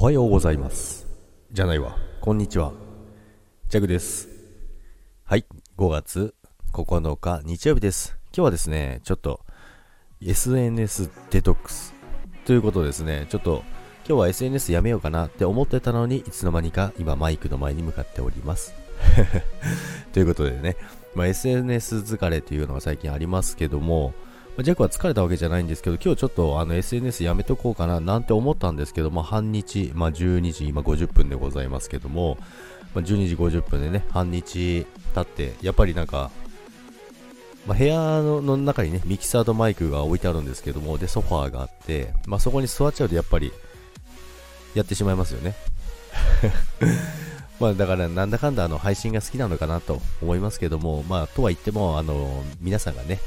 おはようございます。じゃないわ。こんにちは。ジャグです。はい。5月9日日曜日です。今日はですね、ちょっと SNS デトックスということですね。ちょっと今日は SNS やめようかなって思ってたのに、いつの間にか今マイクの前に向かっております。ということでね、まあ、SNS 疲れというのが最近ありますけども、まあジャックは疲れたわけじゃないんですけど、今日ちょっとあの SNS やめとこうかななんて思ったんですけども、半日、まあ、12時今50分でございますけども、まあ、12時50分でね、半日経って、やっぱりなんか、まあ、部屋のの中にね、ミキサーとマイクが置いてあるんですけども、で、ソファーがあって、まあ、そこに座っちゃうとやっぱり、やってしまいますよね。まあだからなんだかんだあの配信が好きなのかなと思いますけども、まあとは言っても、あの、皆さんがね、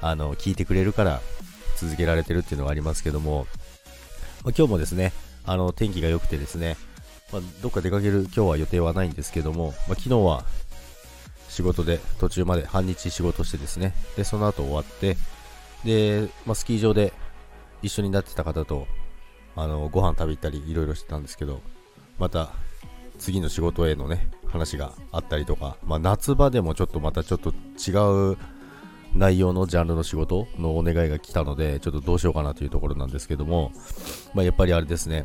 あの、聞いてくれるから続けられてるっていうのがありますけども、まあ、今日もですね、あの、天気が良くてですね、まあ、どっか出かける今日は予定はないんですけども、まあ、昨日は仕事で途中まで半日仕事してですね、で、その後終わって、で、まあ、スキー場で一緒になってた方と、あの、ご飯食べたりいろいろしてたんですけど、また次の仕事へのね、話があったりとか、まあ、夏場でもちょっとまたちょっと違う内容のジャンルの仕事のお願いが来たので、ちょっとどうしようかなというところなんですけども、まあ、やっぱりあれですね、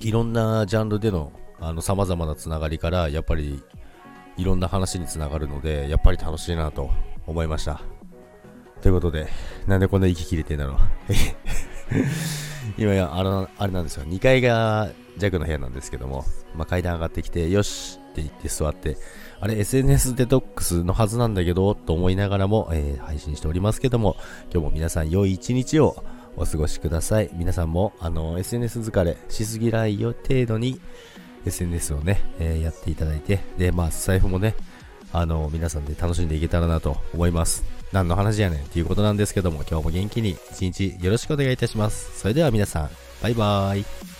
いろんなジャンルでのさまざまなつながりから、やっぱりいろんな話につながるので、やっぱり楽しいなと思いました。ということで、なんでこんな息切れてんだろう。今やあの、あれなんですよ、2階が弱の部屋なんですけども、まあ、階段上がってきて、よしって言って座って、あれ SNS デトックスのはずなんだけど、と思いながらも、えー配信しておりますけども、今日も皆さん良い一日をお過ごしください。皆さんも、あの、SNS 疲れしすぎないよ程度に、SNS をね、えーやっていただいて、で、まあ、財布もね、あの、皆さんで楽しんでいけたらなと思います。何の話やねんっていうことなんですけども、今日も元気に一日よろしくお願いいたします。それでは皆さん、バイバーイ。